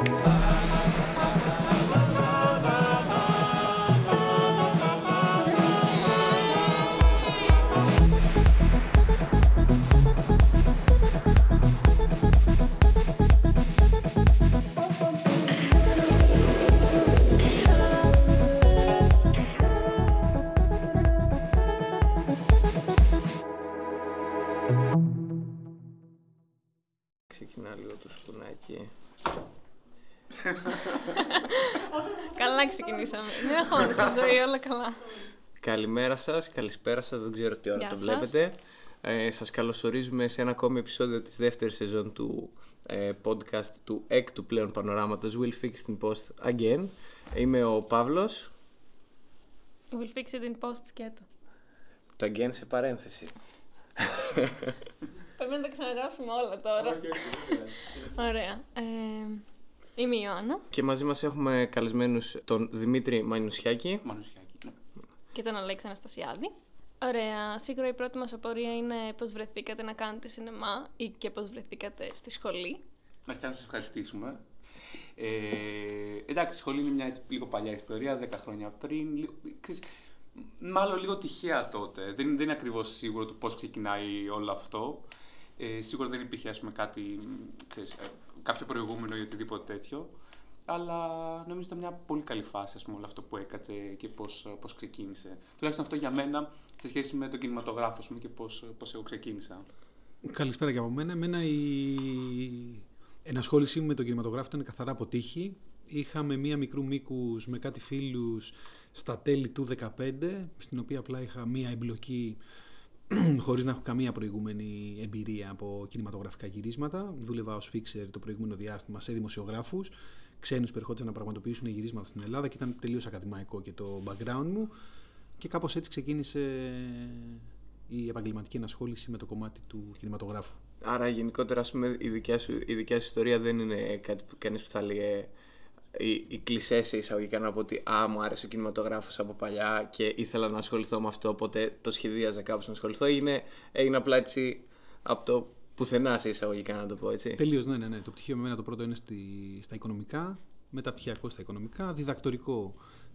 Bye. Καλά ξεκινήσαμε. Δεν αγχώνεσαι στη ζωή, όλα καλά. Καλημέρα σας, καλησπέρα σας, δεν ξέρω τι ώρα Γεια το σας. βλέπετε. Ε, σας καλωσορίζουμε σε ένα ακόμη επεισόδιο της δεύτερης σεζόν του ε, podcast του έκτου πλέον πανοράματος Will Fix in Post Again. Είμαι ο Παύλος, Will fix it in post και το. το again σε παρένθεση. Πρέπει να τα ξαναγράψουμε όλα τώρα. Ωραία. Ε, είμαι η Ιωάννα Και μαζί μας έχουμε καλεσμένους τον Δημήτρη Μανουσιάκη. Μανουσιάκη, ναι. και τον Αλέξη Αναστασιάδη. Ωραία. Σίγουρα η πρώτη μας απορία είναι πώς βρεθήκατε να κάνετε σινεμά ή και πώς βρεθήκατε στη σχολή. Αρχικά να σας ευχαριστήσουμε. Ε, εντάξει, η σχολή είναι μια έτσι λίγο παλιά ιστορία, 10 χρόνια πριν. Λίγο, ξέρεις, μάλλον λίγο τυχαία τότε. Δεν, δεν είναι ακριβώς σίγουρο το πώς ξεκινάει όλο αυτό. Ε, σίγουρα δεν υπήρχε ας πούμε, κάτι, ξέρεις, ε, κάποιο προηγούμενο ή οτιδήποτε τέτοιο. Αλλά νομίζω ήταν μια πολύ καλή φάση ας πούμε, όλο αυτό που έκατσε και πώς πώς ξεκίνησε. Τουλάχιστον αυτό για μένα σε σχέση με τον κινηματογράφο ας πούμε, και πώς πώς εγώ ξεκίνησα. Καλησπέρα και από μένα. Εμένα η ενασχόλησή μου με τον κινηματογράφο ήταν καθαρά από τύχη. Είχαμε μία μικρού μήκους με κάτι φίλους στα τέλη του 2015, στην οποία απλά είχα μία εμπλοκή χωρίς να έχω καμία προηγούμενη εμπειρία από κινηματογραφικά γυρίσματα. Δούλευα ως φίξερ το προηγούμενο διάστημα σε δημοσιογράφους, ξένους που ερχόντουσαν να πραγματοποιήσουν γυρίσματα στην Ελλάδα και ήταν τελείως ακαδημαϊκό και το background μου. Και κάπως έτσι ξεκίνησε η επαγγελματική ενασχόληση με το κομμάτι του κινηματογράφου. Άρα γενικότερα ας πούμε, η, δικιά σου, η δικιά σου ιστορία δεν είναι κάτι που κανείς που θα λέει ε, η, η κλισές σε εισαγωγικά να πω ότι «Α, μου άρεσε ο κινηματογράφος από παλιά και ήθελα να ασχοληθώ με αυτό, οπότε το σχεδίαζα κάπως να ασχοληθώ» είναι, έγινε απλά έτσι από το πουθενά σε εισαγωγικά να το πω έτσι. Τελείως, ναι, ναι, ναι. Το πτυχίο με μένα το πρώτο είναι στη, στα οικονομικά, μεταπτυχιακό στα οικονομικά, διδακτορικό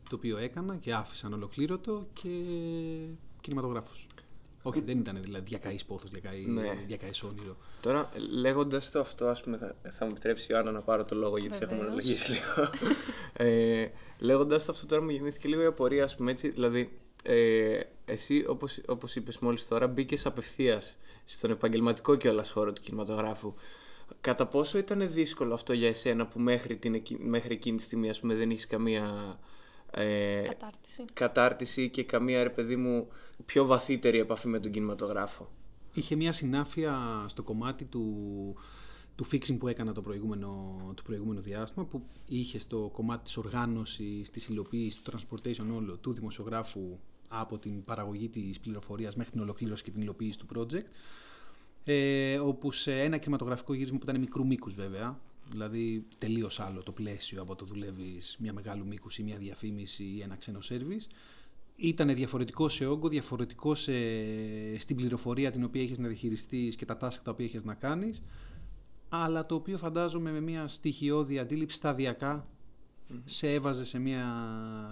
το οποίο έκανα και άφησα ολοκλήρωτο και κινηματογράφος. Όχι, δεν ήταν δηλαδή διακαής πόθος, διακαή, Ναι. διακαής όνειρο. Τώρα, λέγοντας το αυτό, ας πούμε, θα, θα μου επιτρέψει η Ιωάννα να πάρω το λόγο γιατί σε έχουμε Βεβαίως. αναλογίσει λίγο. ε, λέγοντας το αυτό, τώρα μου γεννήθηκε λίγο η απορία, ας πούμε έτσι. Δηλαδή, ε, εσύ, όπως όπως είπες μόλις τώρα, μπήκες απευθείας στον επαγγελματικό κιόλας χώρο του κινηματογράφου. Κατά πόσο ήταν δύσκολο αυτό για εσένα που μέχρι, την, εκει- μέχρι εκείνη τη στιγμή ας πούμε, δεν έχεις καμία ε, Κατάρτιση. κατάρτιση και καμία, ρε παιδί μου, πιο βαθύτερη επαφή με τον κινηματογράφο. Είχε μια συνάφεια στο κομμάτι του, του fixing που έκανα το προηγούμενο, το προηγούμενο διάστημα που είχε στο κομμάτι της οργάνωσης, της υλοποίησης, του transportation όλο του δημοσιογράφου από την παραγωγή της πληροφορίας μέχρι την ολοκλήρωση και την υλοποίηση του project ε, όπου σε ένα κινηματογραφικό γύρισμα που ήταν μικρού μήκους βέβαια, δηλαδή τελείως άλλο το πλαίσιο από το δουλεύεις μια μεγάλου μήκους ή μια διαφήμιση ή ένα ξένο σερβις. Ήταν διαφορετικό σε όγκο, διαφορετικό σε, στην πληροφορία την οποία έχεις να διαχειριστείς και τα task τα οποία έχεις να κάνεις, αλλά το οποίο φαντάζομαι με μια στοιχειώδη αντίληψη σταδιακά σε έβαζε σε μια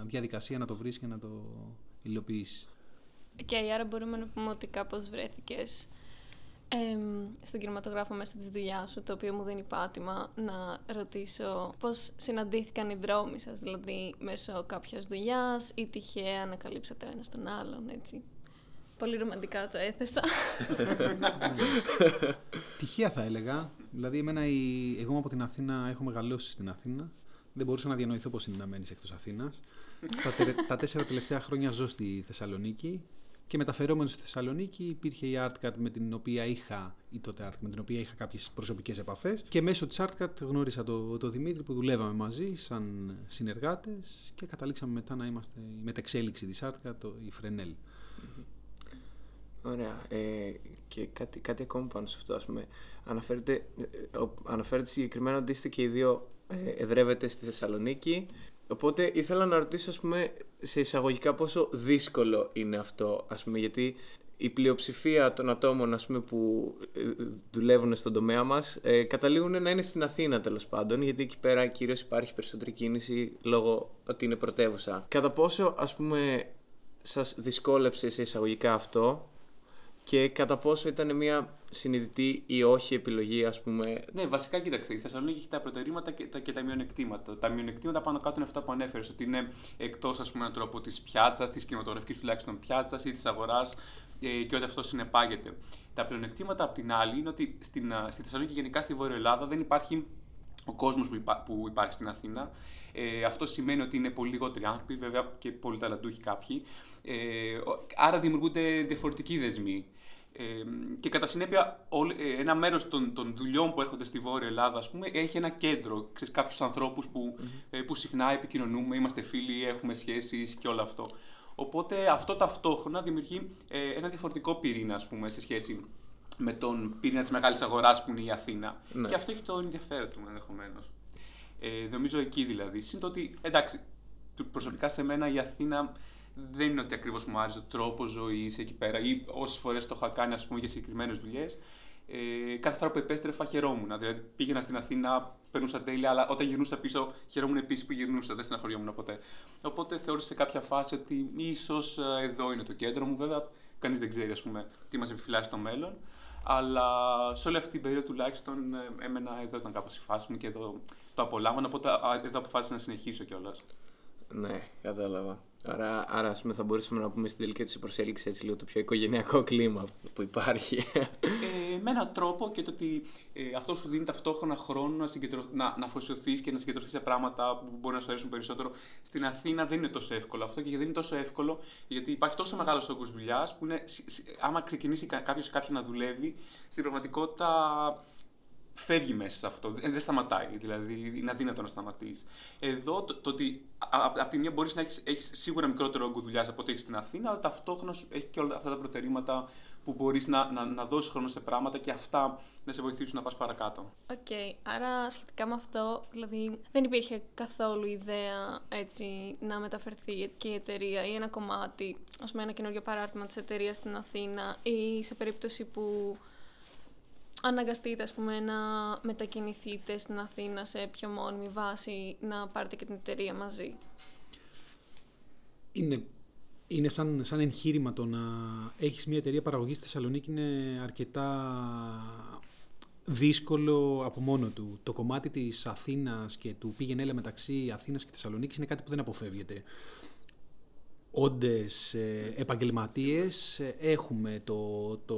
διαδικασία να το βρεις και να το υλοποιήσεις. Και άρα μπορούμε να πούμε ότι κάπως βρέθηκες εμ, στον κινηματογράφο μέσω της δουλειάς σου, το οποίο μου δίνει πάτημα να ρωτήσω πώς συναντήθηκαν οι δρόμοι σας, δηλαδή μέσω κάποιας δουλειάς ή τυχαία ανακαλύψατε ο ένας τον άλλον, έτσι. Πολύ ρομαντικά το έθεσα. Τυχαία θα έλεγα. Δηλαδή, εμένα η... εγώ είμαι από την Αθήνα, έχω μεγαλώσει στην Αθήνα. Δεν μπορούσα να διανοηθώ πώς είναι να μένεις εκτός Αθήνας. τα, τε- τα τέσσερα τελευταία χρόνια ζω στη Θεσσαλονίκη και μεταφερόμενος στη Θεσσαλονίκη υπήρχε η Artcat με την οποία είχα, ή τότε Artcat, με την οποία είχα κάποιες προσωπικές επαφές. Και μέσω της Artcat γνώρισα τον το Δημήτρη που δουλεύαμε μαζί σαν συνεργάτες και καταλήξαμε μετά να είμαστε η μετεξέλιξη της Artcat, το- η Φρενέλ. Ωραία. Ε, και κάτι, κάτι ακόμα πάνω σε αυτό, ας πούμε. Αναφέρεται, ε, ο- αναφέρεται συγκεκριμένα ότι είστε και οι δύο ε, εδρεύετε στη Θεσσαλονίκη. Οπότε ήθελα να ρωτήσω, ας πούμε, σε εισαγωγικά πόσο δύσκολο είναι αυτό, ας πούμε, γιατί η πλειοψηφία των ατόμων ας πούμε, που ε, δουλεύουν στον τομέα μας ε, καταλήγουν να είναι στην Αθήνα τέλος πάντων, γιατί εκεί πέρα κυρίως υπάρχει περισσότερη κίνηση λόγω ότι είναι πρωτεύουσα. Κατά πόσο ας πούμε σας δυσκόλεψε σε εισαγωγικά αυτό και κατά πόσο ήταν μια συνειδητή ή όχι επιλογή, ας πούμε. Ναι, βασικά κοίταξε. Η Θεσσαλονίκη έχει τα προτερήματα και τα, και τα μειονεκτήματα. Τα μειονεκτήματα πάνω κάτω είναι αυτά που ανέφερες, ότι είναι εκτός, ας πούμε, έναν τρόπο της πιάτσας, της κινηματογραφικής τουλάχιστον πιάτσας ή της αγοράς ε, και ότι αυτό συνεπάγεται. Τα πλεονεκτήματα, απ' την άλλη, είναι ότι στην, στη Θεσσαλονίκη, γενικά στη Βόρεια Ελλάδα, δεν υπάρχει ο κόσμος που, που υπάρχει στην Αθήνα. Ε, αυτό σημαίνει ότι είναι πολύ λιγότεροι άνθρωποι, βέβαια και πολύ ταλαντούχοι κάποιοι. Ε, άρα δημιουργούνται διαφορετικοί δεσμοί. Ε, και κατά συνέπεια, ε, ένα μέρος των, των δουλειών που έρχονται στη Βόρεια Ελλάδα ας πούμε, έχει ένα κέντρο. Ξέρεις, κάποιους ανθρώπους που, mm-hmm. που συχνά επικοινωνούμε, είμαστε φίλοι, έχουμε σχέσεις και όλο αυτό. Οπότε αυτό ταυτόχρονα δημιουργεί ε, ένα διαφορετικό πυρήνα ας πούμε, σε σχέση με τον πυρήνα της μεγάλης αγοράς που είναι η Αθήνα. Ναι. Και αυτό έχει το ενδιαφέρον του ενδεχομένως. Ε, νομίζω εκεί δηλαδή. Συν το ότι, εντάξει, προσωπικά σε μένα η Αθήνα δεν είναι ότι ακριβώς μου άρεσε ο τρόπος ζωής εκεί πέρα ή όσες φορές το είχα κάνει ας πούμε, για συγκεκριμένες δουλειές. Ε, κάθε φορά που επέστρεφα χαιρόμουν. Δηλαδή πήγαινα στην Αθήνα, περνούσα τέλεια, αλλά όταν γυρνούσα πίσω χαιρόμουν επίσης που γυρνούσα. Δεν στεναχωριόμουν ποτέ. Οπότε θεώρησα σε κάποια φάση ότι ίσως ε, εδώ είναι το κέντρο μου. Βέβαια, κανείς δεν ξέρει ας πούμε, τι μας επιφυλάσσει στο μέλλον. Αλλά σε όλη αυτή την περίοδο τουλάχιστον ε, έμενα εδώ ήταν κάπως η φάση μου και εδώ το απολάμβανα. Οπότε εδώ αποφάσισα να συνεχίσω κιόλας. Ναι, κατάλαβα. Άρα, άρα ας πούμε, θα μπορούσαμε να πούμε στην τελική τους προσέλκυση έτσι λίγο το πιο οικογενειακό κλίμα που υπάρχει. Ε, με έναν τρόπο και το ότι ε, αυτό σου δίνει ταυτόχρονα χρόνο να, συγκεντρω... να, να αφοσιωθείς και να συγκεντρωθείς σε πράγματα που μπορεί να σου αρέσουν περισσότερο. Στην Αθήνα δεν είναι τόσο εύκολο αυτό και δεν είναι τόσο εύκολο γιατί υπάρχει τόσο μεγάλος όγκος δουλειάς που είναι, άμα ξεκινήσει κάποιος κάποιον να δουλεύει, στην πραγματικότητα φεύγει μέσα σε αυτό. Δεν σταματάει. Δηλαδή, είναι αδύνατο να σταματήσει. Εδώ το, το ότι από τη μία μπορείς να έχεις σίγουρα μικρότερο όγκο δουλειάς από ό,τι έχεις στην Αθήνα, αλλά ταυτόχρονα έχει και όλα αυτά τα προτερήματα που μπορείς να, να, να δώσεις χρόνο σε πράγματα και αυτά να σε βοηθήσουν να πας παρακάτω. Οκ. Okay. Άρα σχετικά με αυτό, δηλαδή δεν υπήρχε καθόλου ιδέα έτσι να μεταφερθεί και η εταιρεία ή ένα κομμάτι, ας πούμε, ένα καινούριο παράρτημα της εταιρείας στην Αθήνα ή σε περίπτωση που αναγκαστείτε ας πούμε, να μετακινηθείτε στην Αθήνα σε πιο μόνιμη βάση, να πάρετε και την εταιρεία μαζί; Είναι, είναι σαν, σαν εγχείρημα το να έχεις μια εταιρεία παραγωγής στη Θεσσαλονίκη είναι αρκετά δύσκολο από μόνο του. Το κομμάτι της Αθήνας και του πήγαινε μεταξύ Αθήνας και Θεσσαλονίκης είναι κάτι που δεν αποφεύγεται όντες ε, επαγγελματίες. Ε, έχουμε το, το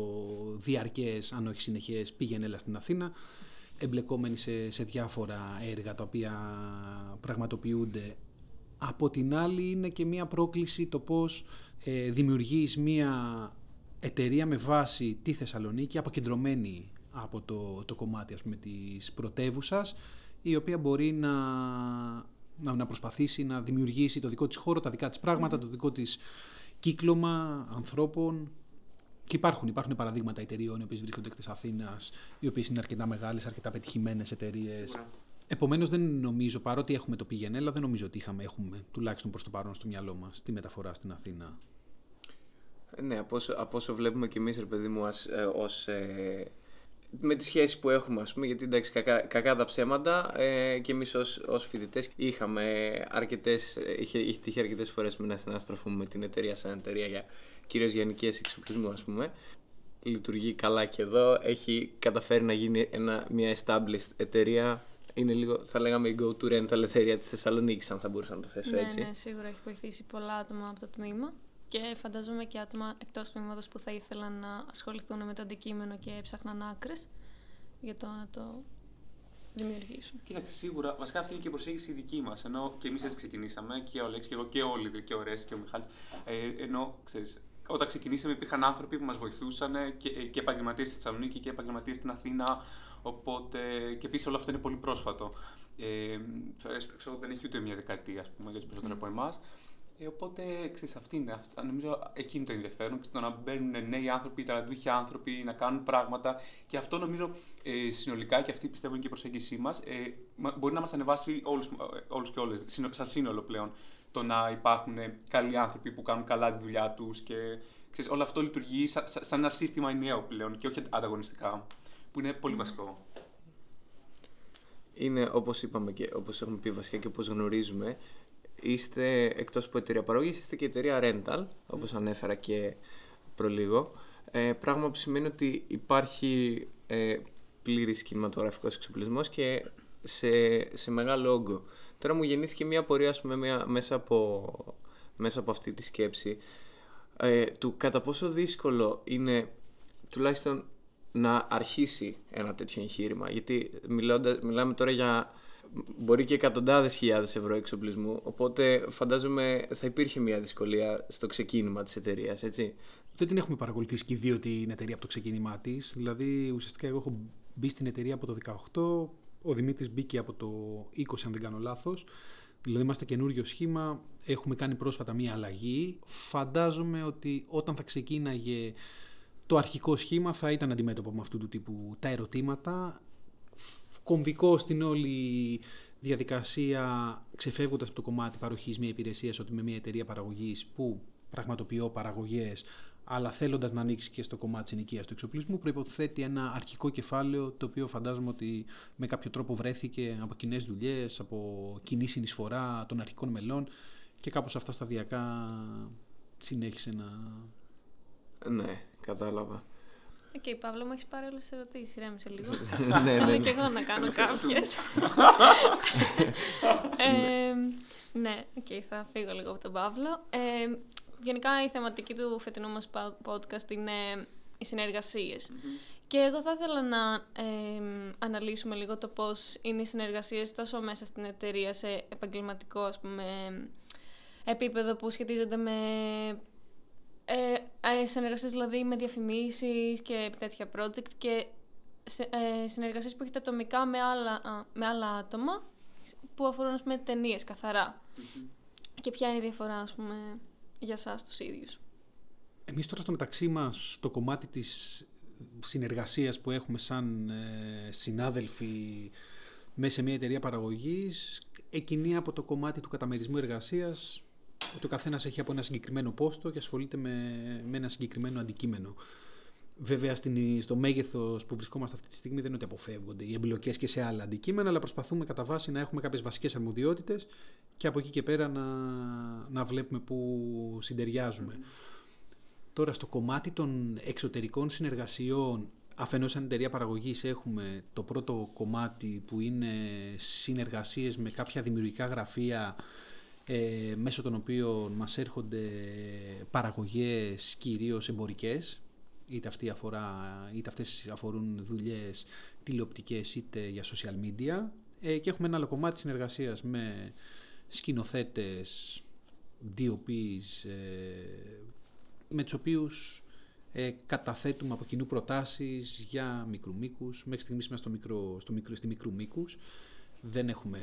διαρκές, αν όχι συνεχές, πήγαινε έλα στην Αθήνα, εμπλεκόμενοι σε, σε διάφορα έργα τα οποία πραγματοποιούνται. Από την άλλη είναι και μία πρόκληση το πώς ε, δημιουργείς μία εταιρεία με βάση τη Θεσσαλονίκη, αποκεντρωμένη από το, το κομμάτι ας πούμε, της πρωτεύουσας, η οποία μπορεί να να, να προσπαθήσει να δημιουργήσει το δικό της χώρο, τα δικά της πράγματα, το δικό της κύκλωμα ανθρώπων. Και υπάρχουν, υπάρχουν παραδείγματα εταιρείων οι οποίες βρίσκονται εκτός Αθήνας, οι οποίες είναι αρκετά μεγάλες, αρκετά πετυχημένες εταιρείες. Επομένως, δεν νομίζω, παρότι έχουμε το πηγενέλα, δεν νομίζω ότι είχαμε, έχουμε τουλάχιστον προς το παρόν στο μυαλό μας τη μεταφορά στην Αθήνα. Ναι, από όσο, από όσο βλέπουμε και εμείς, ρε παιδί μου, ως ε, με τη σχέση που έχουμε, ας πούμε, γιατί εντάξει, κακά, κακά τα ψέματα ε, και εμείς ως, ως φοιτητές είχαμε αρκετές, είχε, είχε τύχει αρκετές φορές με να συναστροφούμε με την εταιρεία σαν εταιρεία για κυρίως γενικές εξοπλισμούς, ας πούμε. Λειτουργεί καλά και εδώ, έχει καταφέρει να γίνει ένα, μια established εταιρεία είναι λίγο, θα λέγαμε, η go-to rental εταιρεία της Θεσσαλονίκης, αν θα μπορούσα να το θέσω ναι, έτσι. Ναι, σίγουρα έχει βοηθήσει πολλά άτομα από το τμήμα και φαντάζομαι και άτομα εκτός τμήματος που θα ήθελαν να ασχοληθούν με το αντικείμενο και έψαχναν άκρες για το να το δημιουργήσουν. Κοίταξε, σίγουρα, βασικά αυτή είναι και η προσέγγιση δική μας. Ενώ και εμείς έτσι ξεκινήσαμε, και ο Λέξ και εγώ και όλοι, και ο Ρέσ και ο Μιχάλης. Ε, ενώ, ξέρεις, όταν ξεκινήσαμε υπήρχαν άνθρωποι που μας βοηθούσαν και, και επαγγελματίες στη Θεσσαλονίκη και επαγγελματίες στην Αθήνα. Οπότε και επίσης όλο αυτό είναι πολύ πρόσφατο. Ε, ξέρω, δεν έχει ούτε μια δεκαετία, ας πούμε, για τους περισσότερους mm. από εμάς. Ε, οπότε, ξέρεις, αυτή είναι, αυτή, νομίζω εκεί είναι το ενδιαφέρον, το να μπαίνουν νέοι άνθρωποι, ταλαντούχοι άνθρωποι, να κάνουν πράγματα και αυτό νομίζω ε, συνολικά και αυτή πιστεύω είναι και η προσέγγιση μας, ε, μπορεί να μας ανεβάσει όλους, όλους και όλες, σαν σύνολο πλέον. το να υπάρχουν καλοί άνθρωποι που κάνουν καλά τη δουλειά τους και ξέρεις, όλο αυτό λειτουργεί σαν, σαν ένα σύστημα ενιαίο πλέον και όχι ανταγωνιστικά. Που είναι πολύ βασικό. Είναι όπως είπαμε και όπως έχουμε πει βασικά και όπως γνωρίζουμε, είστε εκτός από εταιρεία παραγωγής, είστε και εταιρεία rental, όπως ανέφερα και προλίγο. Ε, πράγμα που σημαίνει ότι υπάρχει ε, πλήρης κινηματογραφικός εξοπλισμός και σε, σε μεγάλο όγκο. Τώρα μου γεννήθηκε μια πορεία ας πούμε, μια, μέσα, από, μέσα από αυτή τη σκέψη ε, του κατά πόσο δύσκολο είναι τουλάχιστον να αρχίσει ένα τέτοιο εγχείρημα. Γιατί μιλώντας, μιλάμε τώρα για μπορεί και εκατοντάδες χιλιάδες ευρώ εξοπλισμού, οπότε φαντάζομαι θα υπήρχε μια δυσκολία στο ξεκίνημα της εταιρείας, έτσι. Δεν την έχουμε παρακολουθήσει και οι δύο την εταιρεία από το ξεκίνημά της. Δηλαδή, ουσιαστικά εγώ έχω μπει στην εταιρεία από το 18, ο Δημήτρης μπήκε από το 20 αν δεν κάνω λάθος. Δηλαδή είμαστε καινούριο σχήμα, έχουμε κάνει πρόσφατα μία αλλαγή. Φαντάζομαι ότι όταν θα ξεκίναγε το αρχικό σχήμα θα ήταν αντιμέτωπο με αυτού του τύπου τα ερωτήματα. Κομβικό στην όλη διαδικασία, ξεφεύγοντας από το κομμάτι παροχής μια υπηρεσία, ότι με μια εταιρεία παραγωγής που πραγματοποιώ παραγωγές, αλλά θέλοντας να ανοίξει και στο κομμάτι της ενοικίασης του εξοπλισμού, προϋποθέτει ένα αρχικό κεφάλαιο το οποίο φαντάζομαι ότι με κάποιο τρόπο βρέθηκε από κοινές δουλειές, από κοινή συνεισφορά των αρχικών μελών και κάπως αυτά σταδιακά συνέχισε να. Ναι, κατάλαβα. Οκ, okay, Παύλο, μου έχεις πάρει όλες τις ερωτήσεις. Ηρέμησε λίγο. ναι, ναι. και εγώ να κάνω κάποιες. ε, ναι, οκ, okay, θα φύγω λίγο από τον Παύλο. Ε, γενικά η θεματική του φετινού μας podcast είναι οι συνεργασίες Και εγώ θα ήθελα να ε, αναλύσουμε λίγο το πώς είναι οι συνεργασίες τόσο μέσα στην εταιρεία σε επαγγελματικό ας πούμε, επίπεδο που σχετίζονται με ε, ε, συνεργασίες δηλαδή με διαφημίσεις και τέτοια project και ε, συνεργασίες που έχετε ατομικά με άλλα, με άλλα άτομα που αφορούν ας πούμε, ταινίες Και ποια είναι η διαφορά ας πούμε, για σας τους ίδιους; Εμείς τώρα στο μεταξύ μας το κομμάτι της συνεργασίας που έχουμε σαν ε, συνάδελφοι μέσα σε μια εταιρεία παραγωγής εκκινεί από το κομμάτι του καταμερισμού εργασίας ότι ο καθένας έχει από ένα συγκεκριμένο πόστο και ασχολείται με, με ένα συγκεκριμένο αντικείμενο. Βέβαια, στην, στο μέγεθος που βρισκόμαστε αυτή τη στιγμή δεν είναι ότι αποφεύγονται οι εμπλοκές και σε άλλα αντικείμενα, αλλά προσπαθούμε κατά βάση να έχουμε κάποιες βασικές αρμοδιότητες και από εκεί και πέρα να, να βλέπουμε πού συντεριάζουμε. Τώρα, στο κομμάτι των εξωτερικών συνεργασιών, αφενός σαν εταιρεία παραγωγής έχουμε το πρώτο κομμάτι που είναι συνεργασίες με κάποια δημιουργικά γραφεία ε, μέσω των οποίων μας έρχονται παραγωγές κυρίως εμπορικές είτε, αυτή αφορά, είτε αυτές αφορούν δουλειές τηλεοπτικές είτε για social media ε, και έχουμε ένα άλλο κομμάτι συνεργασίας με σκηνοθέτες, DOPs ε, με τους οποίους ε, καταθέτουμε από κοινού προτάσεις για μικρού μήκους. Μέχρι στιγμής είμαστε στο μικρό, στο μικρό, στη μικρού μήκους. Δεν έχουμε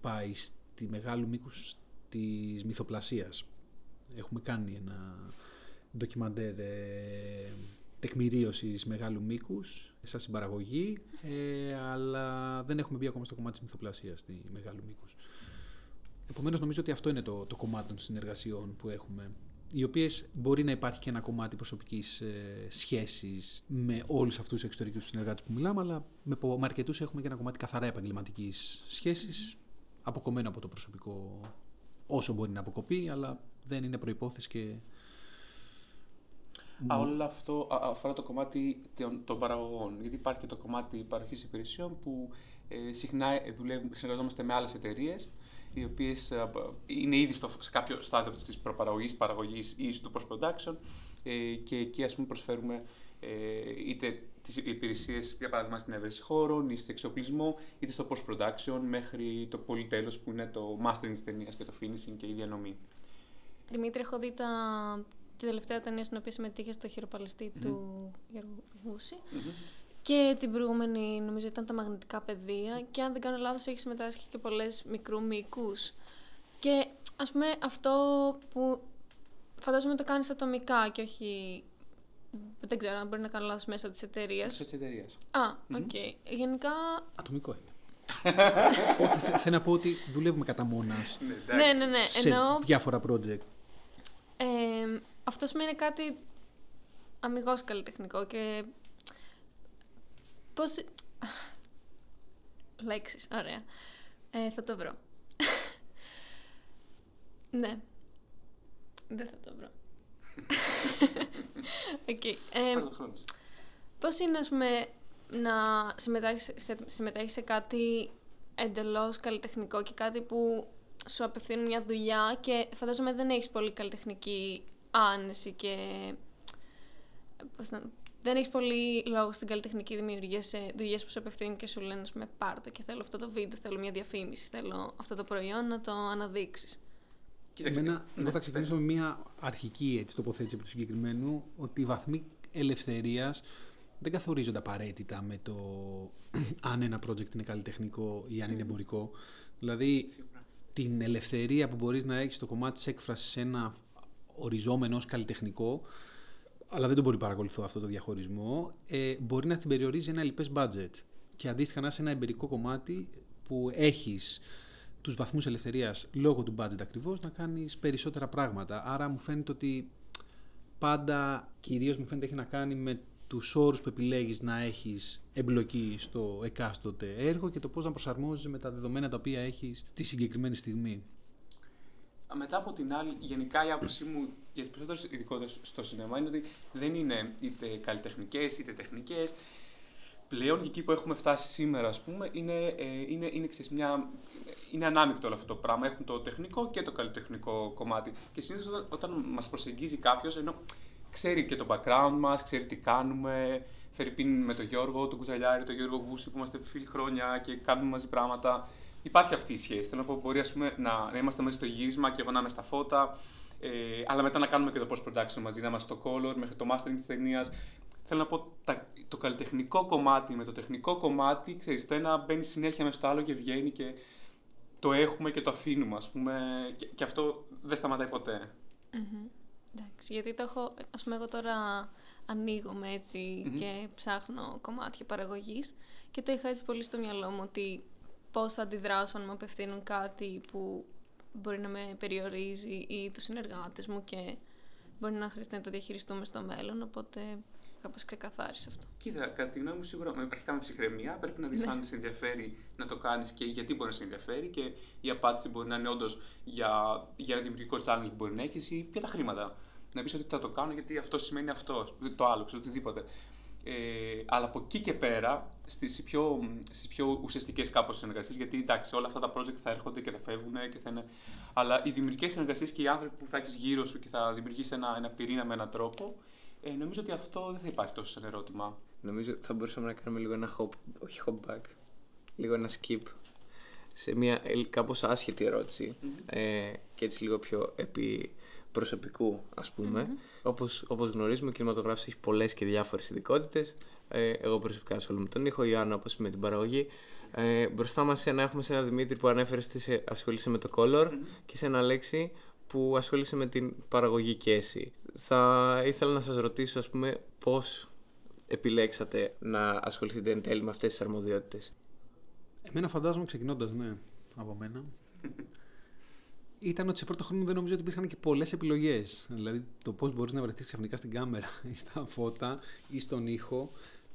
πάει στη μεγάλου μήκους της μυθοπλασίας. Έχουμε κάνει ένα ντοκιμαντέρ ε, τεκμηρίωσης μεγάλου μήκους σαν συμπαραγωγή, ε, αλλά δεν έχουμε μπει ακόμα στο κομμάτι της μυθοπλασίας στη μεγάλου μήκους. Επομένως νομίζω ότι αυτό είναι το, το κομμάτι των συνεργασιών που έχουμε οι οποίες μπορεί να υπάρχει και ένα κομμάτι προσωπικής ε, σχέσης με όλους αυτούς τους εξωτερικούς συνεργάτες που μιλάμε, αλλά με, με αρκετούς έχουμε και ένα κομμάτι καθαρά επαγγελματικής σχέσης, αποκομμένο από το προσωπικό όσο μπορεί να αποκοπεί, αλλά δεν είναι προπόθεση και. Α, όλο αυτό αφορά το κομμάτι των, παραγωγών. Γιατί υπάρχει και το κομμάτι παροχής υπηρεσιών που ε, συχνά δουλεύουμε, συνεργαζόμαστε με άλλες εταιρείες οι οποίες ε, είναι ήδη στο, σε κάποιο στάδιο της προπαραγωγής, παραγωγής ή στο post-production ε, και εκεί ας πούμε προσφέρουμε ε, είτε τις υπηρεσίες, για παράδειγμα, στην έβρεση χώρων ή στο εξοπλισμό, είτε στο post-production μέχρι το πολυτέλος που είναι το mastering της ταινίας και το finishing και η διανομή. Δημήτρη, έχω δει τα, τη τελευταία ταινία στην οποία συμμετείχε στον χειροπαλαιστή mm-hmm. του Γιώργου Γούση. Mm-hmm. Και την προηγούμενη νομίζω ήταν τα μαγνητικά πεδία και αν δεν κάνω λάθος έχει συμμετάσχει και πολλές μικρού μήκους. Και ας πούμε αυτό που φαντάζομαι το κάνεις ατομικά και όχι... Δεν ξέρω αν μπορεί να κάνω λάθος μέσω της εταιρείας. Μέσω της εταιρείας. Α, οκ. Okay. Γενικά... Ατομικό είναι. Όχι, θε- θέλω να πω ότι δουλεύουμε κατά μόνας Ναι, εντάξει. Ναι, ναι, ναι. σε Ενώ διάφορα project. ε, αυτό σημαίνει κάτι αμιγώς καλλιτεχνικό και πώς... Λέξεις, ωραία. Ε, θα το βρω. ναι. Δεν θα το βρω. Οκ. Ε, Πάρε το χρόνο σου. Πώς είναι, ας πούμε, να συμμετέχεις σε, συμμετέχεις σε κάτι εντελώς καλλιτεχνικό και κάτι που σου απευθύνει μια δουλειά και φαντάζομαι δεν έχεις πολύ καλλιτεχνική άνεση και... Πώς να... Δεν έχεις πολύ λόγο στην καλλιτεχνική δημιουργία σε δουλειές που σου απευθύνουν και σου λένε, ας πούμε, πάρ' το και θέλω αυτό το βίντεο, θέλω μια διαφήμιση, θέλω αυτό το προϊόν να το αναδείξεις. Κοίταξε. Εμένα, ναι, εγώ θα ξεκινήσω με μια αρχική έτσι, τοποθέτηση από του συγκεκριμένου ότι οι βαθμοί ελευθερίας δεν καθορίζονται απαραίτητα με το αν ένα project είναι καλλιτεχνικό ή αν είναι εμπορικό. Δηλαδή, Σίγουρα. την ελευθερία που μπορείς να έχεις στο κομμάτι της έκφρασης σε ένα οριζόμενο ως καλλιτεχνικό, αλλά δεν τον μπορεί να παρακολουθώ αυτό το διαχωρισμό, ε, μπορεί να την περιορίζει ένα λοιπές budget. Και αντίστοιχα να είσαι ένα εμπειρικό κομμάτι που έχεις τους βαθμούς ελευθερίας λόγω του budget ακριβώς να κάνεις περισσότερα πράγματα. Άρα μου φαίνεται ότι πάντα κυρίως μου φαίνεται έχει να κάνει με τους όρους που επιλέγεις να έχεις εμπλοκή στο εκάστοτε έργο και το πώς να προσαρμόζεσαι με τα δεδομένα τα οποία έχεις τη συγκεκριμένη στιγμή. Μετά από την άλλη, γενικά η άποψή μου για τις περισσότερες ειδικότητες στο σινεμά είναι ότι δεν είναι είτε καλλιτεχνικές είτε τεχνικές. Πλέον και εκεί που έχουμε φτάσει σήμερα, ας πούμε, είναι, ε, είναι, είναι, ξέρεις, μια, είναι ανάμεικτο όλο αυτό το πράγμα. Έχουν το τεχνικό και το καλλιτεχνικό κομμάτι. Και συνήθως όταν, όταν μας προσεγγίζει κάποιος, ενώ ξέρει και το background μας, ξέρει τι κάνουμε. Φέρει πίν με τον Γιώργο, τον Κουζαλιάρη, τον Γιώργο Γούση που είμαστε φίλοι χρόνια και κάνουμε μαζί πράγματα. Υπάρχει αυτή η σχέση. Θέλω να πω, μπορεί ας πούμε, να, να είμαστε μαζί στο γύρισμα και εγώ να είμαι στα φώτα, ε, αλλά μετά να κάνουμε και το post-production μαζί, να είμαστε στο color μέχρι το mastering της ταινίας. Θέλω να πω, τα, το καλλιτεχνικό κομμάτι με το τεχνικό κομμάτι, ξέρεις, το ένα μπαίνει συνέχεια μες στο άλλο και βγαίνει και το έχουμε και το αφήνουμε, ας πούμε, και, και αυτό δεν σταματάει ποτέ. Μμμ. Εντάξει, γιατί το έχω, ας πούμε εγώ τώρα ανοίγομαι έτσι Μμμ. και ψάχνω κομμάτια παραγωγής και το είχα έτσι πολύ στο μυαλό μου ότι πώς θα αντιδράσω αν μου απευθύνουν κάτι που μπορεί να με περιορίζει ή τους συνεργάτες μου και μπορεί να χρειαστεί να το διαχειριστούμε στο μέλλον, οπότε κάπως ξεκαθάρισε αυτό. Κοίτα, κατά τη γνώμη μου, σίγουρα με, αρχικά με ψυχραιμία πρέπει να δεις Ναι. αν σε ενδιαφέρει να το κάνεις και γιατί μπορεί να σε ενδιαφέρει. Και η απάντηση μπορεί να είναι όντως για, για ένα δημιουργικό challenge που μπορεί να έχεις ή για τα χρήματα. Να πεις ότι θα το κάνω γιατί αυτό σημαίνει αυτό, το άλλο, ξέρω οτιδήποτε. Ε, αλλά από εκεί και πέρα, στις πιο, στις πιο ουσιαστικές κάπως συνεργασίες, γιατί εντάξει όλα αυτά τα project θα έρχονται και θα φεύγουν και θα είναι... Αλλά οι δημιουργικές συνεργασίες και οι άνθρωποι που θα έχεις γύρω σου και θα δημιουργήσει ένα, ένα πυρήνα με έναν τρόπο, ε, νομίζω ότι αυτό δεν θα υπάρχει τόσο σαν ερώτημα. Νομίζω ότι θα μπορούσαμε να κάνουμε λίγο ένα hop, όχι hop back, λίγο ένα skip σε μια ε, κάπως άσχετη ερώτηση ε, και έτσι λίγο πιο επί προσωπικού ας πούμε. Όπως, όπως γνωρίζουμε ο κινηματογράφος έχει πολλές και διάφορες ειδικότητες. Ε, εγώ προσωπικά ασχολούμαι με τον ήχο, η Άννα όπως με την παραγωγή. Ε, μπροστά μας ένα, έχουμε σε ένα Δημήτρη που ανέφερε ότι σε- ασχολείσαι με το color και σε ένα Λέξη που ασχολείσαι με την παραγωγή και εσύ. Θα ήθελα να σας ρωτήσω ας πούμε πώς επιλέξατε να ασχοληθείτε εν τέλει με αυτές τις αρμοδιότητες; Εμένα φαντάζομαι ξεκινώντας, ναι, από μένα. Ήταν ότι σε πρώτο χρόνο δεν νομίζω ότι υπήρχαν και πολλές επιλογές. Δηλαδή το πώς μπορείς να βρεθείς ξαφνικά στην κάμερα ή στα φώτα ή στον ήχο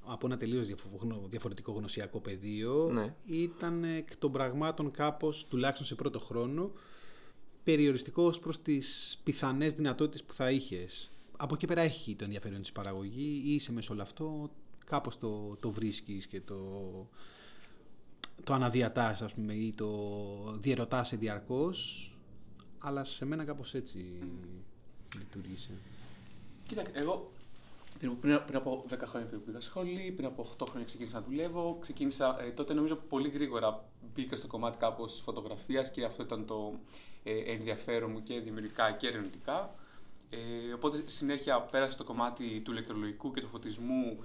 από ένα τελείως διαφορετικό γνωσιακό πεδίο. Ναι. Ήταν εκ των πραγμάτων κάπως, τουλάχιστον σε πρώτο χρόνο, περιοριστικό ως προς τις πιθανές δυνατότητες που θα είχες. Από εκεί πέρα έχει το ενδιαφέρον της παραγωγή ή είσαι μέσα σε όλο αυτό, κάπως το, το βρίσκεις και το, το αναδιατάς ας πούμε ή το διαιρωτάσαι διαρκώς, αλλά σε μένα κάπως έτσι λειτουργήσε. Κοίτα, εγώ πριν, πριν, πριν από 10 χρόνια περίπου πήγα σχολή, πριν από 8 χρόνια ξεκίνησα να δουλεύω. Ξεκίνησα, ε, τότε νομίζω πολύ γρήγορα μπήκα στο κομμάτι κάπως της φωτογραφίας και αυτό ήταν το ε, ενδιαφέρον μου και δημιουργικά και ερευνητικά. Ε, οπότε συνέχεια πέρασα στο κομμάτι του ηλεκτρολογικού και του φωτισμού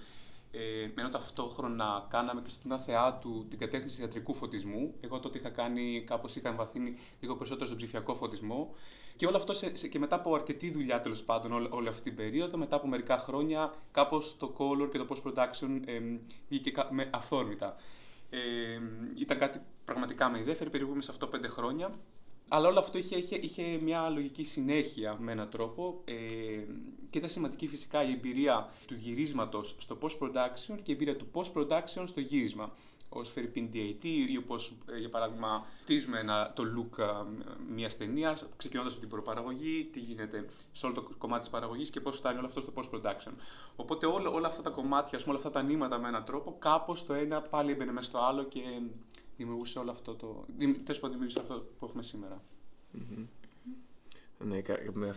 ε, ενώ ταυτόχρονα κάναμε και στο τμήμα θεάτρου την κατεύθυνση ιατρικού φωτισμού. Εγώ τότε είχα κάνει, κάπως είχα εμβαθύνει λίγο περισσότερο στον ψηφιακό φωτισμό. Και όλο αυτό σε, σε- και μετά από αρκετή δουλειά τέλος πάντων όλη, όλη αυτή την περίοδο, μετά από μερικά χρόνια, κάπως το color και το post production ε, βγήκε κα- με αυθόρμητα. Ε, ήταν κάτι πραγματικά με ενδιαφέρει, περιηγούμε σε αυτό πέντε χρόνια. Αλλά όλο αυτό είχε, είχε, είχε μια λογική συνέχεια με έναν τρόπο ε, και ήταν σημαντική φυσικά η εμπειρία του γυρίσματος στο post-production και η εμπειρία του post-production στο γύρισμα ως Φερρυπίν DAT ή όπως ε, για παράδειγμα χτίζουμε ένα, το look ε, μιας ταινίας, ξεκινώντας από την προπαραγωγή, τι γίνεται σε όλο το κομμάτι της παραγωγής και πώς φτάνει όλο αυτό στο post-production. Οπότε όλα, όλα αυτά τα κομμάτια, όλα αυτά τα νήματα με έναν τρόπο, κάπως το ένα πάλι έμπαινε μέσα στο άλλο και δημιουργούσε όλο αυτό το. Τέλος πάντων, δημιουργούσε αυτό που έχουμε σήμερα. Mm-hmm. Ναι,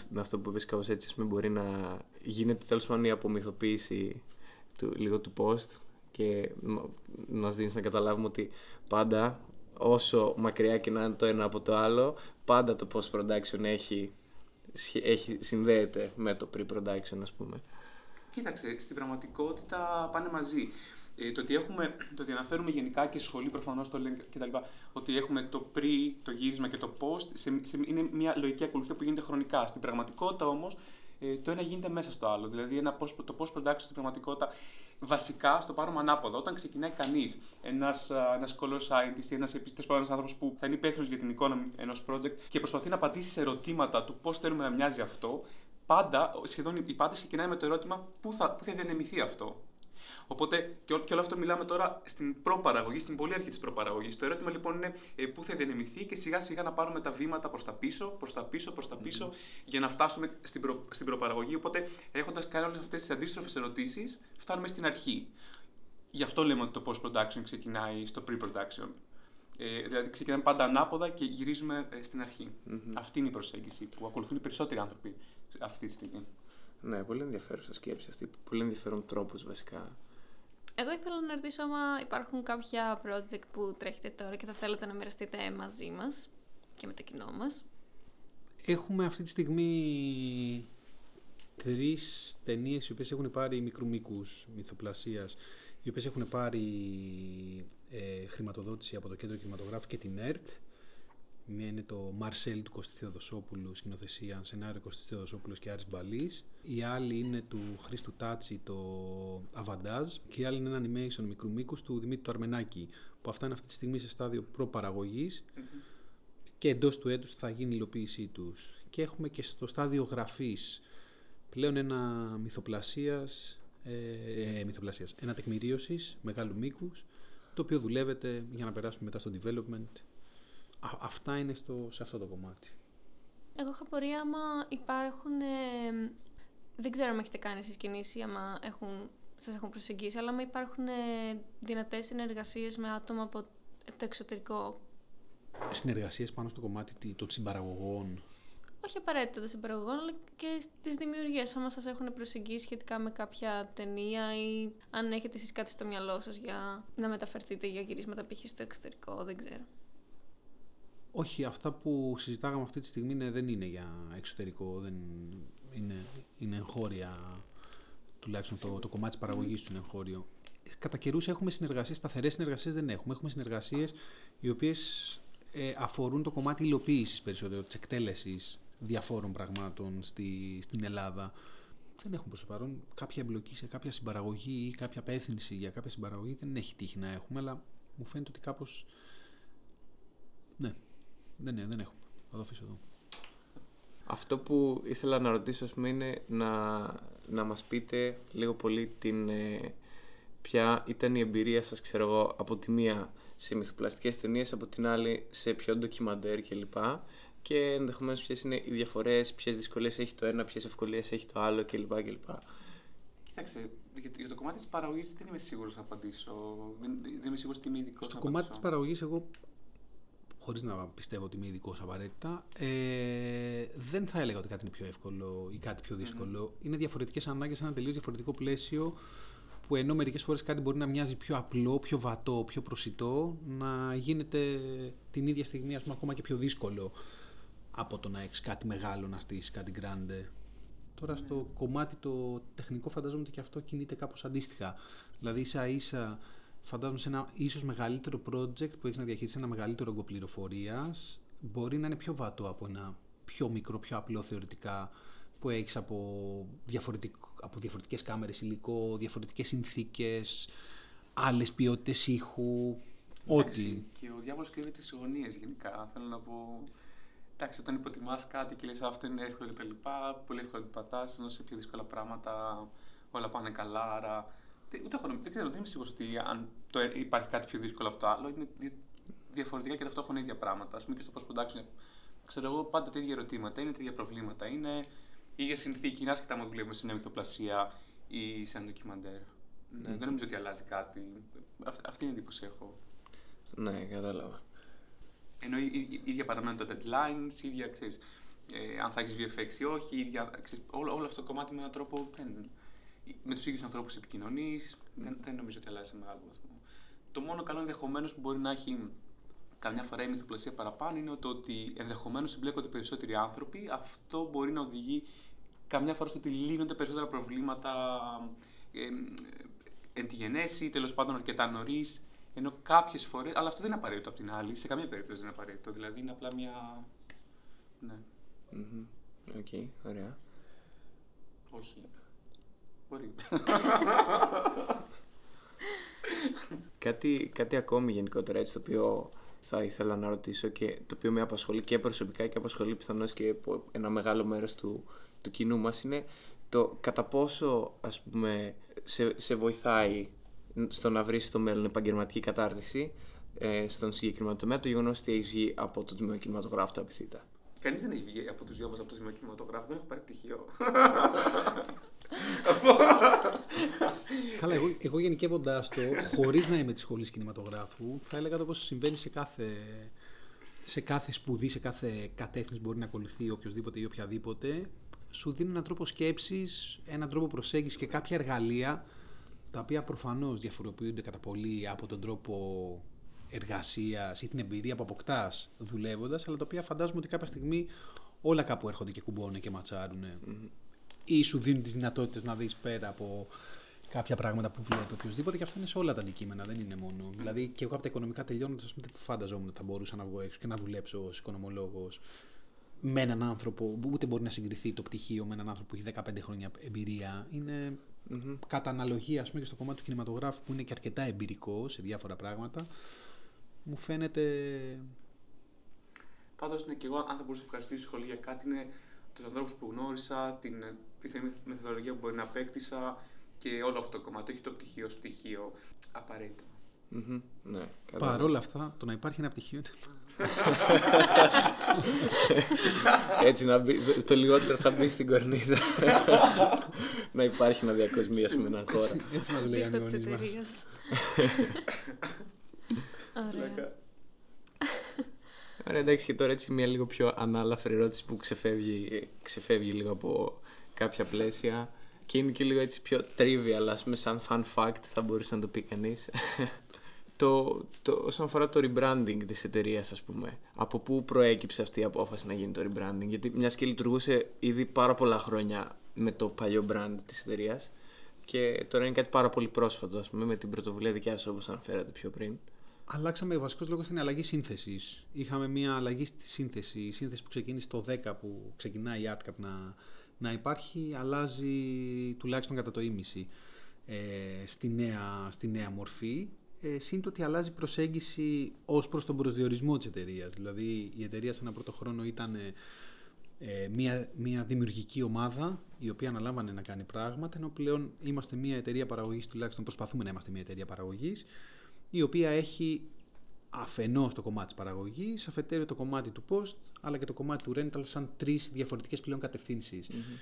με αυτό που είπες κάπως έτσι, μπορεί να γίνεται τέλος πάντων η απομυθοποίηση του, λίγο του post και να δίνεις να καταλάβουμε ότι πάντα όσο μακριά και να είναι το ένα από το άλλο, πάντα το post-production έχει, έχει, συνδέεται με το pre-production ας πούμε. Κοίταξε, στην πραγματικότητα πάνε μαζί. Ε, το, ότι έχουμε, το ότι αναφέρουμε γενικά και σχολή προφανώς το λένε κτλ. Ότι έχουμε το pre, το γύρισμα και το post, σε, σε, είναι μια λογική ακολουθία που γίνεται χρονικά. Στην πραγματικότητα όμως ε, το ένα γίνεται μέσα στο άλλο. Δηλαδή ένα post, το post production στην πραγματικότητα βασικά στο πάρουμε ανάποδα. Όταν ξεκινάει κανείς, ένας ένας color scientist ή ένας άνθρωπος που θα είναι υπεύθυνος για την εικόνα ενός project και προσπαθεί να απαντήσει σε ερωτήματα του πώς θέλουμε να μοιάζει αυτό, πάντα, σχεδόν η πάντα ξεκινάει με το ερώτημα πού θα, πού θα διανεμηθεί αυτό. Οπότε και, όλο αυτό μιλάμε τώρα στην προπαραγωγή, στην πολύ αρχή της προπαραγωγής. Το ερώτημα λοιπόν είναι ε, πού θα διανεμηθεί και σιγά σιγά να πάρουμε τα βήματα προς τα πίσω, προς τα πίσω, προς τα πισω για να φτάσουμε στην, προ, στην προπαραγωγή. Οπότε έχοντας κάνει όλες αυτές τις αντίστροφες ερωτήσεις, φτάνουμε στην αρχή. Γι' αυτό λέμε ότι το post-production ξεκινάει στο pre-production. Ε, δηλαδή ξεκινάμε πάντα ανάποδα και γυρίζουμε ε, στην αρχη Αυτή είναι η προσέγγιση που ακολουθούν οι περισσότεροι άνθρωποι αυτή τη στιγμή. Ναι, πολύ ενδιαφέρουσα σκέψη αυτή. Πολύ ενδιαφέρον τρόπος βασικά εγώ ήθελα να ρωτήσω άμα υπάρχουν κάποια project που τρέχετε τώρα και θα θέλετε να μοιραστείτε μαζί μας και με το κοινό μας. Έχουμε αυτή τη στιγμή τρεις ταινίες οι οποίες έχουν πάρει μικρού μήκους μυθοπλασίας, οι οποίες έχουν πάρει ε, χρηματοδότηση από το Κέντρο Κινηματογράφου και την ΕΡΤ Μία είναι το Μαρσέλ του Κωστή Θεοδοσόπουλου, σκηνοθεσία, σενάριο Κωστή Θεοδοσόπουλου και Άρης Μπαλής. Η άλλη είναι του Χρήστου Τάτσι, το Αβαντάζ. Και η άλλη είναι ένα animation μικρού μήκους του Δημήτρη του Αρμενάκη, που αυτά είναι αυτή τη στιγμή σε στάδιο και εντός του έτους θα γίνει η υλοποίησή τους. Και έχουμε και στο στάδιο γραφής πλέον ένα μυθοπλασίας, ε, ε, μυθοπλασίας, ένα τεκμηρίωσης μεγάλου μήκους, το οποίο δουλεύεται για να περάσουμε μετά στο development αυτά είναι στο, σε αυτό το κομμάτι. Εγώ είχα πορεία άμα υπάρχουν... Ε, δεν ξέρω αν έχετε κάνει εσείς κινήσει, άμα έχουν, σας έχουν προσεγγίσει, αλλά άμα υπάρχουν ε, δυνατές συνεργασίες με άτομα από το εξωτερικό. Συνεργασίες πάνω στο κομμάτι των συμπαραγωγών. Όχι απαραίτητα των συμπαραγωγών, αλλά και στις δημιουργίες. Άμα σας έχουν προσεγγίσει σχετικά με κάποια ταινία ή αν έχετε εσείς κάτι στο μυαλό σας για να μεταφερθείτε για γυρίσματα π.χ. στο εξωτερικό, δεν ξέρω. Όχι, αυτά που συζητάγαμε αυτή τη στιγμή δεν είναι για εξωτερικό, δεν είναι, είναι εγχώρια, τουλάχιστον το, το κομμάτι της παραγωγής του είναι εγχώριο. Κατά καιρούς έχουμε συνεργασίες, σταθερές συνεργασίες δεν έχουμε. Έχουμε συνεργασίες οι οποίες ε, αφορούν το κομμάτι υλοποίησης περισσότερο, της εκτέλεσης διαφόρων πραγμάτων στη, στην Ελλάδα. Δεν έχουμε προς το παρόν κάποια εμπλοκή σε κάποια συμπαραγωγή ή κάποια απεύθυνση για κάποια συμπαραγωγή. Δεν έχει τύχει να έχουμε, αλλά μου φαίνεται ότι κάπως... Ναι, δεν, ναι, δεν έχουμε. Θα το αφήσω εδώ. Αυτό που ήθελα να ρωτήσω πούμε, είναι να, να μας πείτε λίγο πολύ την, ε, ποια ήταν η εμπειρία σας, ξέρω εγώ, από τη μία σε μυθοπλαστικές ταινίες, από την άλλη σε πιο ντοκιμαντέρ κλπ. Και ενδεχομένως ποιες είναι οι διαφορές, ποιες δυσκολίες έχει το ένα, ποιες ευκολίες έχει το άλλο κλπ. κλπ. Κοίταξε, για το κομμάτι της παραγωγής δεν είμαι σίγουρος να απαντήσω. Δεν, δεν είμαι σίγουρος ότι είμαι ειδικός. Στο κομμάτι της παραγωγής, εγώ χωρίς να πιστεύω ότι είμαι ειδικός απαραίτητα, ε, δεν θα έλεγα ότι κάτι είναι πιο εύκολο ή κάτι πιο δυσκολο Είναι διαφορετικές ανάγκες σε ένα τελείως διαφορετικό πλαίσιο που ενώ μερικές φορές κάτι μπορεί να μοιάζει πιο απλό, πιο βατό, πιο προσιτό, να γίνεται την ίδια στιγμή ας πούμε, ακόμα και πιο δύσκολο από το να έχεις κάτι μεγάλο να στήσεις, κάτι γκράντε. Τώρα στο ναι. κομμάτι το τεχνικό φαντάζομαι ότι και αυτό κινείται κάπως αντίστοιχα. Δηλαδή ίσα ίσα φαντάζομαι σε ένα ίσως μεγαλύτερο project που έχεις να διαχειριστείς ένα μεγαλύτερο όγκο πληροφορίας, μπορεί να είναι πιο βατό από ένα πιο μικρό, πιο απλό θεωρητικά που έχεις από, διαφορετικ, από διαφορετικές κάμερες υλικό, διαφορετικές συνθήκες, άλλες ποιότητες ήχου. Ό,τι. Και ο διάβολος κρύβεται στις γωνίες γενικά. Θέλω να πω. Εντάξει, όταν υποτιμάς κάτι και λες αυτό είναι εύκολο και τα λοιπά, πολύ εύκολο να το πατάς, ενώ σε πιο δύσκολα πράγματα όλα πάνε καλά. Άρα. Ούτε έχω, δεν ξέρω, δεν είμαι σίγουρος ότι αν το, υπάρχει κάτι πιο δύσκολο από το άλλο. Είναι διαφορετικά και ταυτόχρονα ίδια πράγματα. Α πούμε και στο post production, ξέρω εγώ, πάντα τα ίδια ερωτήματα είναι, τα ίδια προβλήματα είναι, η ίδια συνθήκη είναι, άσχετα αν δουλεύουμε σε μια μυθοπλασία ή σε ένα ντοκιμαντέρ. Mm. Ναι, δεν νομίζω ότι αλλάζει κάτι. Αυτή είναι η εντύπωση έχω. Ναι, κατάλαβα. Ενώ η ίδια παραμένουν τα deadlines, η ίδια ξέρεις, ε, αν θα έχεις VFX ή όχι, ίδια, ξέρεις, όλο, όλο αυτό το κομμάτι με έναν τρόπο. Δεν, με τους ίδιους ανθρώπους επικοινωνείς, δεν, δεν νομίζω ότι αλλάζει σε μεγάλο βαθμό. Το μόνο καλό ενδεχομένως που μπορεί να έχει καμιά φορά η μυθοπλασία παραπάνω είναι το ότι ενδεχομένως συμπλέκονται περισσότεροι άνθρωποι. Αυτό μπορεί να οδηγεί καμιά φορά στο ότι λύνονται περισσότερα προβλήματα ε, εν τη γενέση, τέλος πάντων αρκετά νωρίς. Ενώ κάποιες φορές. Αλλά αυτό δεν είναι απαραίτητο απ' την άλλη. Σε καμία περίπτωση δεν είναι απαραίτητο. Δηλαδή είναι απλά μια. Ναι. Οκ, okay, ωραία. Όχι. Μπορεί. κάτι, κάτι ακόμη γενικότερα έτσι το οποίο θα ήθελα να ρωτήσω και το οποίο με απασχολεί και προσωπικά και απασχολεί πιθανώς και ένα μεγάλο μέρος του, του κοινού μας είναι το κατά πόσο ας πούμε σε, σε βοηθάει στο να βρεις στο μέλλον επαγγελματική κατάρτιση ε, στον συγκεκριμένο τομέα το γεγονός ότι έχεις βγει από το τμήμα κινηματογράφου του Απιθύτα. Κανείς δεν έχει βγει από τους δυο μας από το τμήμα κινηματογράφου, δεν έχω πάρει πτυχίο. Καλά, εγώ, εγώ γενικεύοντα το, χωρίς να είμαι της σχολής κινηματογράφου, θα έλεγα το πώς συμβαίνει σε κάθε, σε κάθε σπουδή, σε κάθε κατεύθυνση που μπορεί να ακολουθεί οποιοδήποτε ή οποιαδήποτε, σου δίνει έναν τρόπο σκέψης, έναν τρόπο προσέγγισης και κάποια εργαλεία τα οποία προφανώς διαφοροποιούνται κατά πολύ από τον τρόπο εργασίας ή την εμπειρία που αποκτάς δουλεύοντας, αλλά τα οποία φαντάζομαι ότι κάποια στιγμή όλα κάπου έρχονται και κουμπώνουν και ματσάρουν. Mm-hmm. Ή σου δίνουν τις δυνατότητες να δεις πέρα από κάποια πράγματα που βλέπει οποιοδήποτε και αυτό είναι σε όλα τα αντικείμενα, δεν είναι μόνο. Mm. Δηλαδή και εγώ από τα οικονομικά τελειώνοντας, δεν φανταζόμουν ότι θα μπορούσα να βγω έξω και να δουλέψω ως οικονομολόγος με έναν άνθρωπο, που ούτε μπορεί να συγκριθεί το πτυχίο με έναν άνθρωπο που έχει 15 χρόνια εμπειρία. Είναι mm-hmm. κατά αναλογία, ας πούμε, και στο κομμάτι του κινηματογράφου που είναι και αρκετά εμπειρικό σε διάφορα πράγματα. Μου φαίνεται. Πάντως, ναι, και εγώ, αν θα μπορούσα να ευχαριστήσω τη σχολή για κάτι, είναι τους ανθρώπους που γνώρισα, την πιθανή μεθοδολογία που μπορεί να απέκτησα και όλο αυτό το κομμάτι. Όχι το πτυχίο ω πτυχίο απαραίτητα. Mm-hmm. Ναι, Παρ' όλα αυτά, το να υπάρχει ένα πτυχίο είναι. Έτσι να μπει, το λιγότερο θα μπει στην κορνίζα. να υπάρχει ένα διακοσμία με έναν χώρο. Έτσι μας λέγανε οι γονείς μας. Ωραία. Ωραία, εντάξει και τώρα έτσι μια λίγο πιο ανάλαφρη ερώτηση που ξεφεύγει, ξεφεύγει λίγο από κάποια πλαίσια και είναι και λίγο έτσι πιο trivial, ας πούμε σαν fun fact θα μπορούσε να το πει κανείς το, το, όσον αφορά το rebranding της εταιρείας, ας πούμε, από πού προέκυψε αυτή η απόφαση να γίνει το rebranding, γιατί μιας και λειτουργούσε ήδη πάρα πολλά χρόνια με το παλιό brand της εταιρείας και τώρα είναι κάτι πάρα πολύ πρόσφατο, ας πούμε, με την πρωτοβουλία δικιά σας όπως αναφέρατε πιο πριν. Αλλάξαμε, ο βασικός λόγος είναι αλλαγή σύνθεσης. Είχαμε μια αλλαγή στη σύνθεση. Η σύνθεση που ξεκίνησε το 10 που ξεκινάει η ArtCap να, να υπάρχει, αλλάζει τουλάχιστον κατά το ίμιση ε, στη, νέα, στη νέα μορφή ε, σύντομα ότι αλλάζει προσέγγιση ως προς τον προσδιορισμό της εταιρείας. Δηλαδή, η εταιρεία σε ένα πρώτο χρόνο ήταν ε, μια, μια δημιουργική ομάδα η οποία αναλάμβανε να κάνει πράγματα, ενώ πλέον είμαστε μια εταιρεία παραγωγής, τουλάχιστον προσπαθούμε να είμαστε μια εταιρεία παραγωγής, η οποία έχει αφενός το κομμάτι της παραγωγής, αφετέρου το κομμάτι του post, αλλά και το κομμάτι του rental, σαν τρεις διαφορετικές πλέον κατευθύνσεις. Mm-hmm.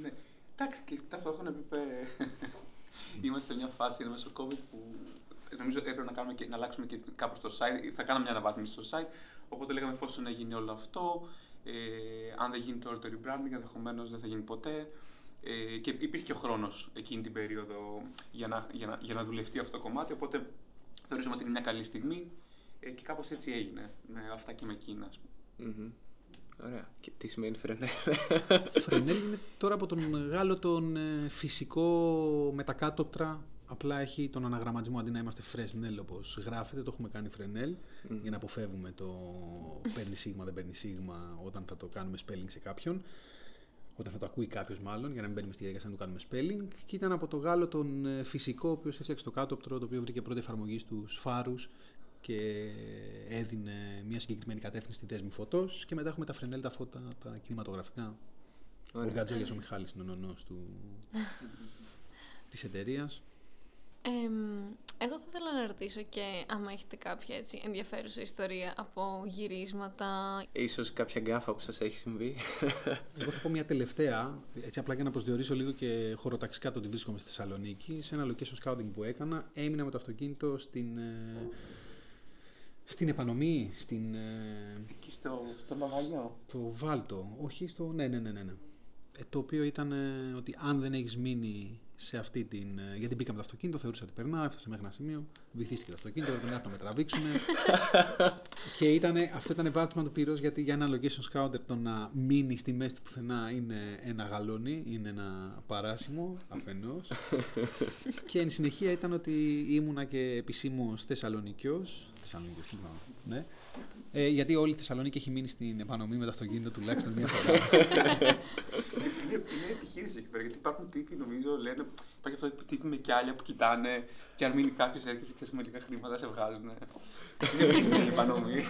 Ναι. Εντάξει, και ταυτόχρονα είπε. Είμαστε σε μια φάση μέσω COVID που νομίζω έπρεπε να, κάνουμε και, να αλλάξουμε και κάπως το site. Θα κάναμε μια αναβάθμιση στο site. Οπότε λέγαμε εφόσον γίνει όλο αυτό, ε, αν δεν γίνει τώρα το rebranding, ενδεχομένως δεν θα γίνει ποτέ. Ε, και υπήρχε και ο χρόνος εκείνη την περίοδο για να, για, να, για να δουλευτεί αυτό το κομμάτι. Οπότε θεωρήσαμε ότι είναι μια καλή στιγμή ε, και κάπως έτσι έγινε με αυτά και με εκείνα. Mm-hmm. Ωραία. Και τι σημαίνει Φρενέλ; Φρενέλ είναι τώρα από τον Γάλλο τον ε, φυσικό μετακάτωτρα Απλά έχει τον αναγραμματισμό αντί να είμαστε Φρεσνέλ όπως γράφεται, το έχουμε κάνει Φρενέλ για να αποφεύγουμε το παίρνει σίγμα, δεν παίρνει σίγμα όταν θα το κάνουμε spelling σε κάποιον. Όταν θα το ακούει κάποιος μάλλον, για να μην μπαίνουμε στη διαδικασία να το κάνουμε spelling. Και ήταν από το Γάλλο τον ε, φυσικό, ο οποίος έφτιαξε το κάτωπτρο, το οποίο βρήκε πρώτη εφαρμογή στους φάρους και έδινε μια συγκεκριμένη κατεύθυνση στη δέσμη φωτός. Και μετά έχουμε τα φρενέλ, τα φώτα, τα κινηματογραφικά. Ο Γκατζόγια ο Μιχάλης είναι ο νονός του... της εταιρείας. Εγώ θα ήθελα να ρωτήσω και άμα έχετε κάποια έτσι ενδιαφέρουσα ιστορία από γυρίσματα. Ίσως κάποια γκάφα που σας έχει συμβεί. Εγώ θα πω μια τελευταία, έτσι απλά για να προσδιορίσω λίγο και χωροταξικά το ότι βρίσκομαι στη Θεσσαλονίκη. Σε ένα location scouting που έκανα, έμεινα με το αυτοκίνητο στην, ε, στην επανομή, στην... Ε, Εκεί στο, στο Μαβαλιό. Το Βάλτο, όχι στο... Ναι, ναι, ναι, ναι. ναι. Ε, το οποίο ήταν ε, ότι αν δεν έχεις μείνει σε αυτή την. Ε, γιατί μπήκαμε το αυτοκίνητο, θεωρούσα ότι περνά, έφτασε μέχρι ένα σημείο, βυθίστηκε το αυτοκίνητο, έπρεπε να με τραβήξουν. και ήτανε, αυτό ήταν βάπτισμα του πυρό γιατί για ένα location scouter το να μείνει στη μέση του πουθενά είναι ένα γαλόνι, είναι ένα παράσημο αφενός. και εν συνεχεία ήταν ότι ήμουνα και επισήμω Θεσσαλονικιός. Θεσσαλονικιός, ναι. Ε, γιατί όλη η Θεσσαλονίκη έχει μείνει στην επανομή με το αυτοκίνητο τουλάχιστον μία φορά. είναι, είναι επιχείρηση εκεί πέρα. Γιατί υπάρχουν τύποι, νομίζω, λένε. Υπάρχει αυτό που τύποι με κιάλια που κοιτάνε και αν μείνει κάποιος έρχεσαι ξέρεις με λίγα χρήματα σε βγάζουν. είναι επίσημη η επανομή.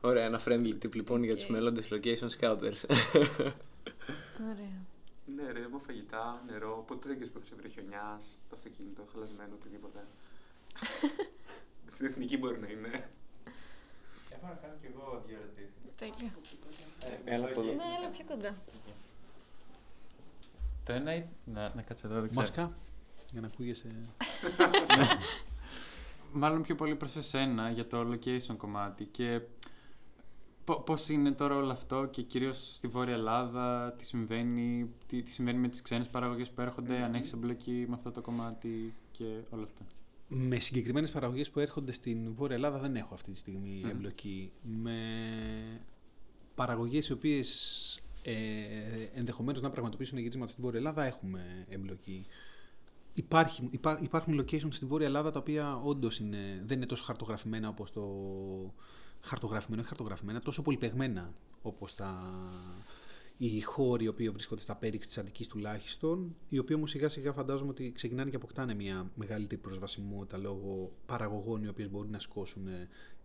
Ωραία, ένα friendly tip λοιπόν για τους μέλλοντες location scouters. Ωραία. Ναι, ρε, έχω φαγητά, νερό. Ποτέ δεν ξέρει πότε σε βρει χιονιάς, το αυτοκίνητο, χαλασμένο, οτιδήποτε. Στην εθνική μπορεί να είναι. Έχω να κάνω κι εγώ δύο ερωτήσεις. Τέλεια. Ε, έλα από Ναι, έλα πιο κοντά. Το ένα είναι. Να, να κάτσε εδώ, δεν ξέρω. Μάσκα, για να ακούγεσαι. Μάλλον πιο πολύ προς εσένα για το location κομμάτι και πώς είναι τώρα όλο αυτό και κυρίως στη Βόρεια Ελλάδα, τι συμβαίνει, τι, τι συμβαίνει με τις ξένες παραγωγές που έρχονται, αν έχεις εμπλοκή με αυτό το κομμάτι και όλα αυτά. Με συγκεκριμένες παραγωγές που έρχονται στην Βόρεια Ελλάδα δεν έχω αυτή τη στιγμή εμπλοκή. Με παραγωγές οι οποίες ε, ενδεχομένως να πραγματοποιήσουν γυρίσματα στην Βόρεια Ελλάδα έχουμε εμπλοκή. Υπάρχει, υπάρχουν locations στη Βόρεια Ελλάδα τα οποία όντως δεν είναι τόσο χαρτογραφημένα όπως το. Χαρτογραφημένα, χαρτογραφημένα, τόσο πολυπεγμένα όπως τα, οι χώροι οι οποίοι βρίσκονται στα πέριξ της Αττικής τουλάχιστον, οι οποίοι όμως σιγά σιγά φαντάζομαι ότι ξεκινάνε και αποκτάνε μια μεγαλύτερη προσβασιμότητα λόγω παραγωγών οι οποίες μπορούν να σκόσουν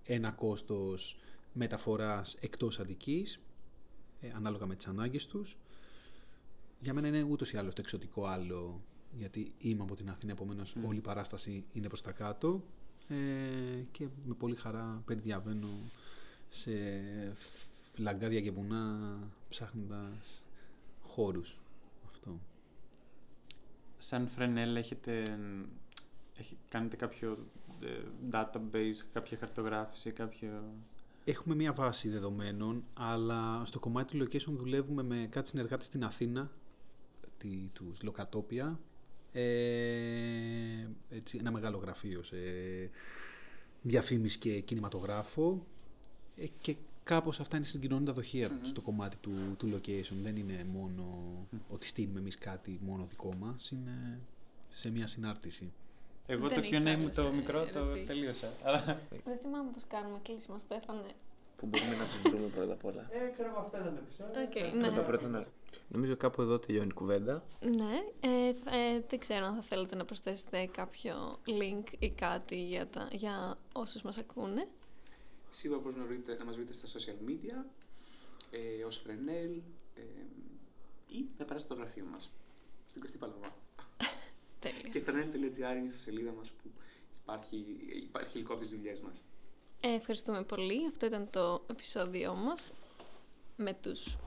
ένα κόστος μεταφοράς εκτός Αττικής, ε, ανάλογα με τις ανάγκες τους. Για μένα είναι ούτως ή άλλως το εξωτικό άλλο, γιατί είμαι από την Αθήνα, επομένως mm. όλη η παράσταση είναι προς τα κάτω. Ε, και με πολύ χαρά περιδιαβαίνω σε λαγκάδια και βουνά ψάχνοντας χώρους. Αυτό. Σαν Φρενέλ έχετε, κάνετε κάποιο ε, database, κάποια χαρτογράφηση, κάποιο... Έχουμε μία βάση δεδομένων, αλλά στο κομμάτι του location δουλεύουμε με κάτι συνεργάτες στην Αθήνα, τη, τους Λοκατόπια, ε, έτσι, ένα μεγάλο γραφείο σε διαφήμιση και κινηματογράφο ε, και Κάπως αυτά είναι στην κοινωνία δοχεία mm-hmm. στο κομμάτι του, του location. Δεν είναι μόνο mm. ότι στείλουμε εμείς κάτι μόνο δικό μας, είναι σε μια συνάρτηση. Εγώ το Q&A μου το μικρό το τελείωσα. Δεν θυμάμαι πώς κάνουμε κλείσιμο, Στέφανε. Που μπορούμε να του βρούμε πρώτα απ' όλα; Ε, ξέρω εγώ αυτό ήταν το επεισόδιο. Okay, ναι. Πρώτα, πρώτα, ναι. Νομίζω κάπου εδώ τελειώνει η κουβέντα. Ναι. Ε, ε, δεν ξέρω αν θα θέλετε να προσθέσετε κάποιο link ή κάτι για, τα, για όσους μας ακούνε. Σίγουρα μπορείτε να, βρείτε, να μας βρείτε στα social media, ε, ως Φρενέλ ε, ή να περάσετε στο γραφείο μας, στην Κωστή Παλαβά. Τέλεια. Και frenel.gr είναι στη σελίδα μας που υπάρχει, υπάρχει υλικό από τις δουλειές μας. Ε, ευχαριστούμε πολύ. Αυτό ήταν το επεισόδιό μας με τους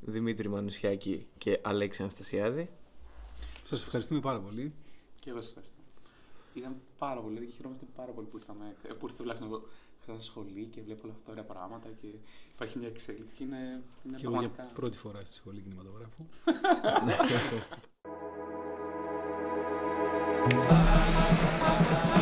Δημήτρη Μανουσιάκη και Αλέξη Αναστασιάδη. Σας ευχαριστούμε πάρα πολύ. Και εγώ σας ευχαριστώ. Ήταν πάρα πολύ και χαιρόμαστε πάρα πολύ που ήρθαμε, που ήρθε τουλάχιστον εγώ στα σχολή και βλέπω όλα αυτά τα ωραία πράγματα και υπάρχει μια εξέλιξη. Είναι, είναι και πραγματικά... εγώ για πρώτη φορά στη σχολή κινηματογράφου. Thank you.